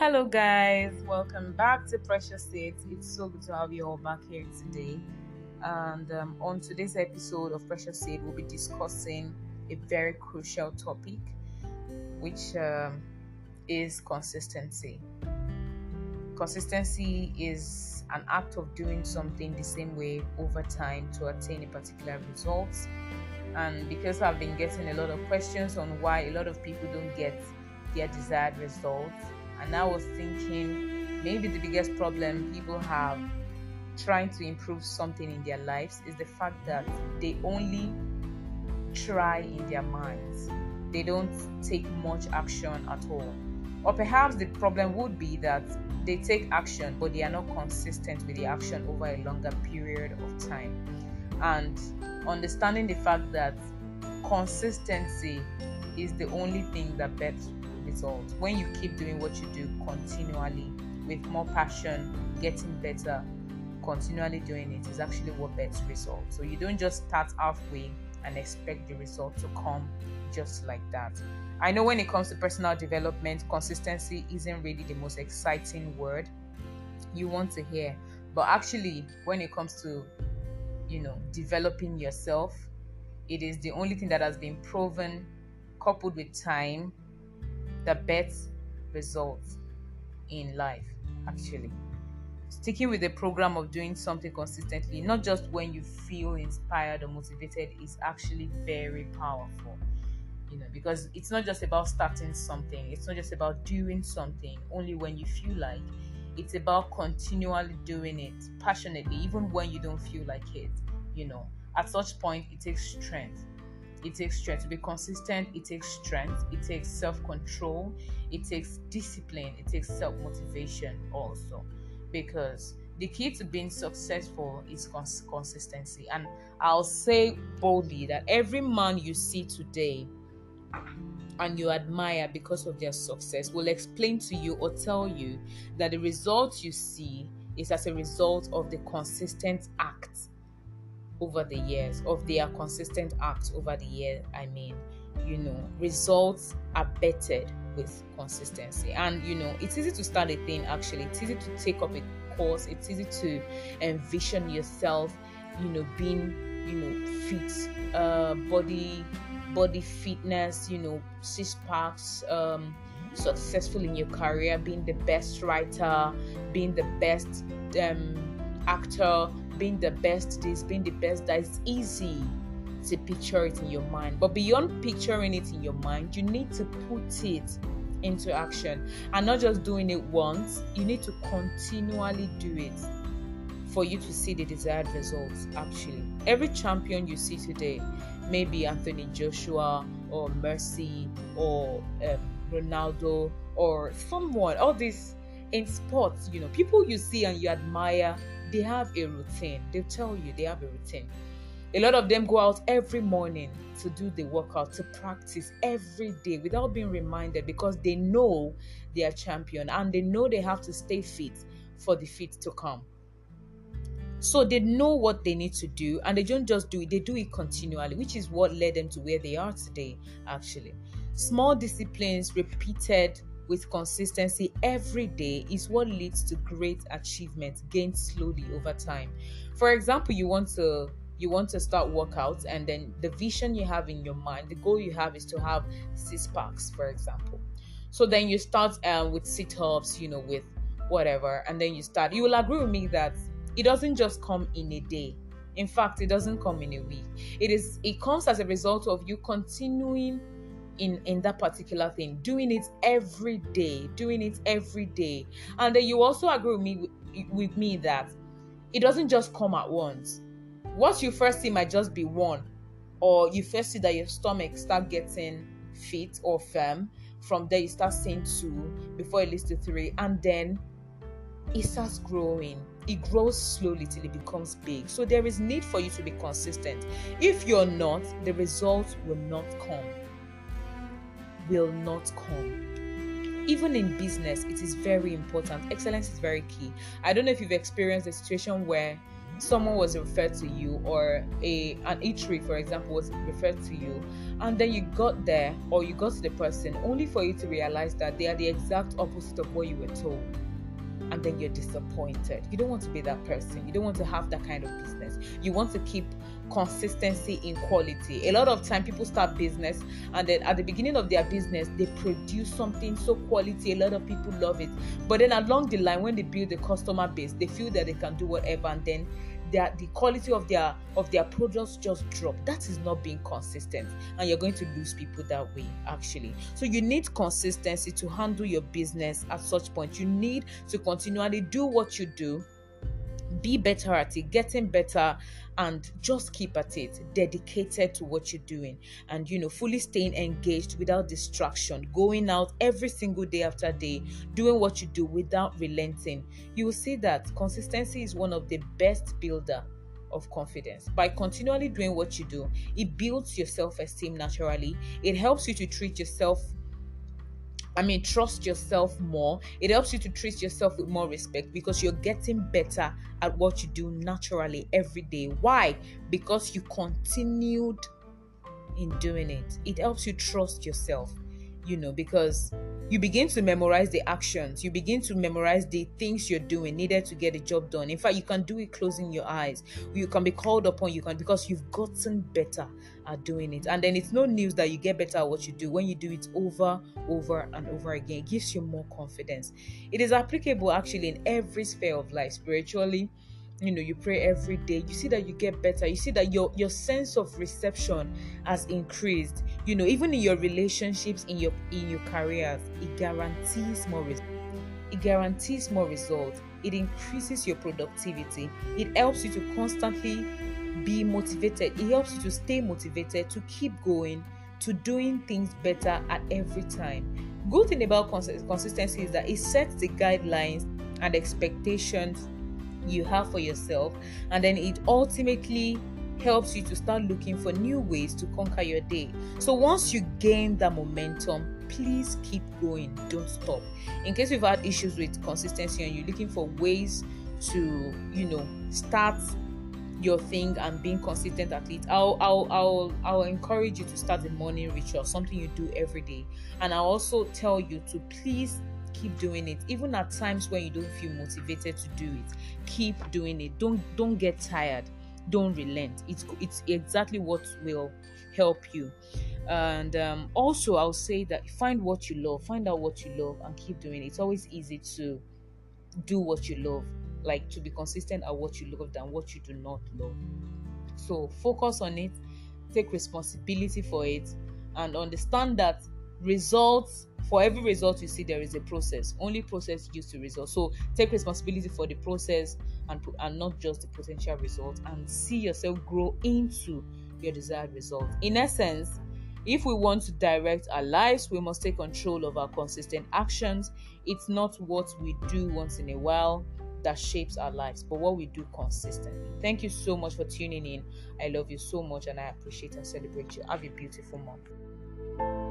Hello, guys, welcome back to Precious Seeds. It's so good to have you all back here today. And um, on today's episode of Precious Seed, we'll be discussing a very crucial topic, which um, is consistency. Consistency is an act of doing something the same way over time to attain a particular result. And because I've been getting a lot of questions on why a lot of people don't get their desired results, and I was thinking maybe the biggest problem people have trying to improve something in their lives is the fact that they only try in their minds. They don't take much action at all. Or perhaps the problem would be that they take action but they are not consistent with the action over a longer period of time. And understanding the fact that consistency is the only thing that bets When you keep doing what you do continually with more passion, getting better, continually doing it is actually what bets results. So you don't just start halfway and expect the result to come just like that. I know when it comes to personal development, consistency isn't really the most exciting word you want to hear. But actually, when it comes to, you know, developing yourself, it is the only thing that has been proven coupled with time the best results in life, actually. Sticking with the program of doing something consistently, not just when you feel inspired or motivated, is actually very powerful. You know, because it's not just about starting something, it's not just about doing something only when you feel like. It's about continually doing it passionately, even when you don't feel like it. You know, at such point, it takes strength it takes strength to be consistent it takes strength it takes self-control it takes discipline it takes self-motivation also. Because the key to being successful is cons- consistency. And i'll say boldly that every man you see today and you admire because of their success will explain to you or tell you that the results you see is as a result of the consistent act over the years, of their consistent acts over the year. I mean, you know, results are bettered with consistency. And you know, it's easy to start a thing actually, it's easy to take up a course, it's easy to envision yourself, you know, being, you know, fit, uh, body body fitness, you know, six packs, um, successful in your career, being the best writer, being the best um, actor, being the best this, being the best that. It's easy to picture it in your mind. But beyond picturing it in your mind, you need to put it into action and not just doing it once, you need to continually do it for you to see the desired results. Actually, every champion you see today, maybe Anthony Joshua or Messi or um, Ronaldo or someone, all these in sports, you know, people you see and you admire they have a routine. They tell you they have a routine. A lot of them go out every morning to do the workout, to practice every day without being reminded because they know they are champion and they know they have to stay fit for the fit to come. So they know what they need to do and they don't just do it, they do it continually, which is what led them to where they are today, actually. Small disciplines repeated with consistency every day is what leads to great achievements gained slowly over time. For example, you want to you want to start workouts and then the vision you have in your mind, the goal you have is to have six packs, for example. So then you start um, with sit-ups, you know, with whatever, and then you start. You will agree with me that it doesn't just come in a day. In fact, it doesn't come in a week. It is it comes as a result of you continuing in in that particular thing doing it every day doing it every day. And then you also agree with me with me that it doesn't just come at once. What you first see might just be one or you first see that your stomach start getting fit or firm. From there you start seeing two before it leads to three and then it starts growing. It grows slowly till it becomes big. So there is need for you to be consistent. If you're not the results will not come will not come. Even in business, it is very important. Excellence is very key. I don't know if you've experienced a situation where someone was referred to you or a an eatery for example was referred to you and then you got there or you got to the person only for you to realize that they are the exact opposite of what you were told and then you're disappointed. You don't want to be that person. You don't want to have that kind of business. You want to keep consistency in quality. A lot of time people start business and then at the beginning of their business they produce something so quality a lot of people love it. But then along the line when they build the customer base they feel that they can do whatever and then their the quality of their of their products just drop. That is not being consistent. And you're going to lose people that way actually. So you need consistency to handle your business at such point. You need to continually do what you do be better at it getting better and just keep at it dedicated to what you're doing. And you know fully staying engaged without distraction going out every single day after day doing what you do without relenting. You will see that consistency is one of the best builder of confidence. By continually doing what you do it builds your self-esteem naturally. It helps you to treat yourself I mean, trust yourself more. It helps you to treat yourself with more respect because you're getting better at what you do naturally every day. Why? Because you continued in doing it. It helps you trust yourself you know, because you begin to memorize the actions, you begin to memorize the things you're doing needed to get the job done. In fact, you can do it closing your eyes. You can be called upon, you can because you've gotten better at doing it. And then it's no news that you get better at what you do when you do it over, over, and over again. It gives you more confidence. It is applicable actually in every sphere of life, spiritually you know you pray every day you see that you get better you see that your your sense of reception has increased. You know even in your relationships in your in your careers it guarantees more results it guarantees more results it increases your productivity. It helps you to constantly be motivated. It helps you to stay motivated to keep going to doing things better at every time. Good thing about cons- consistency is that it sets the guidelines and expectations you have for yourself and then it ultimately helps you to start looking for new ways to conquer your day. So once you gain that momentum, please keep going, don't stop. In case you've had issues with consistency and you're looking for ways to, you know, start your thing and being consistent at it, I'll I'll I'll I'll encourage you to start a morning ritual, something you do every day. And I'll also tell you to please keep doing it. Even at times when you don't feel motivated to do it keep doing it. Don't don't get tired. Don't relent. It's it's exactly what will help you. And um, also i'll say that find what you love. Find out what you love and keep doing it. It's always easy to do what you love like to be consistent at what you love than what you do not love. So focus on it. Take responsibility for it and understand that results for every result you see there is a process only process used to result so take responsibility for the process and and not just the potential result and see yourself grow into your desired result. In essence if we want to direct our lives we must take control of our consistent actions. It's not what we do once in a while that shapes our lives but what we do consistently. Thank you so much for tuning in. I love you so much and i appreciate and celebrate you. Have a beautiful month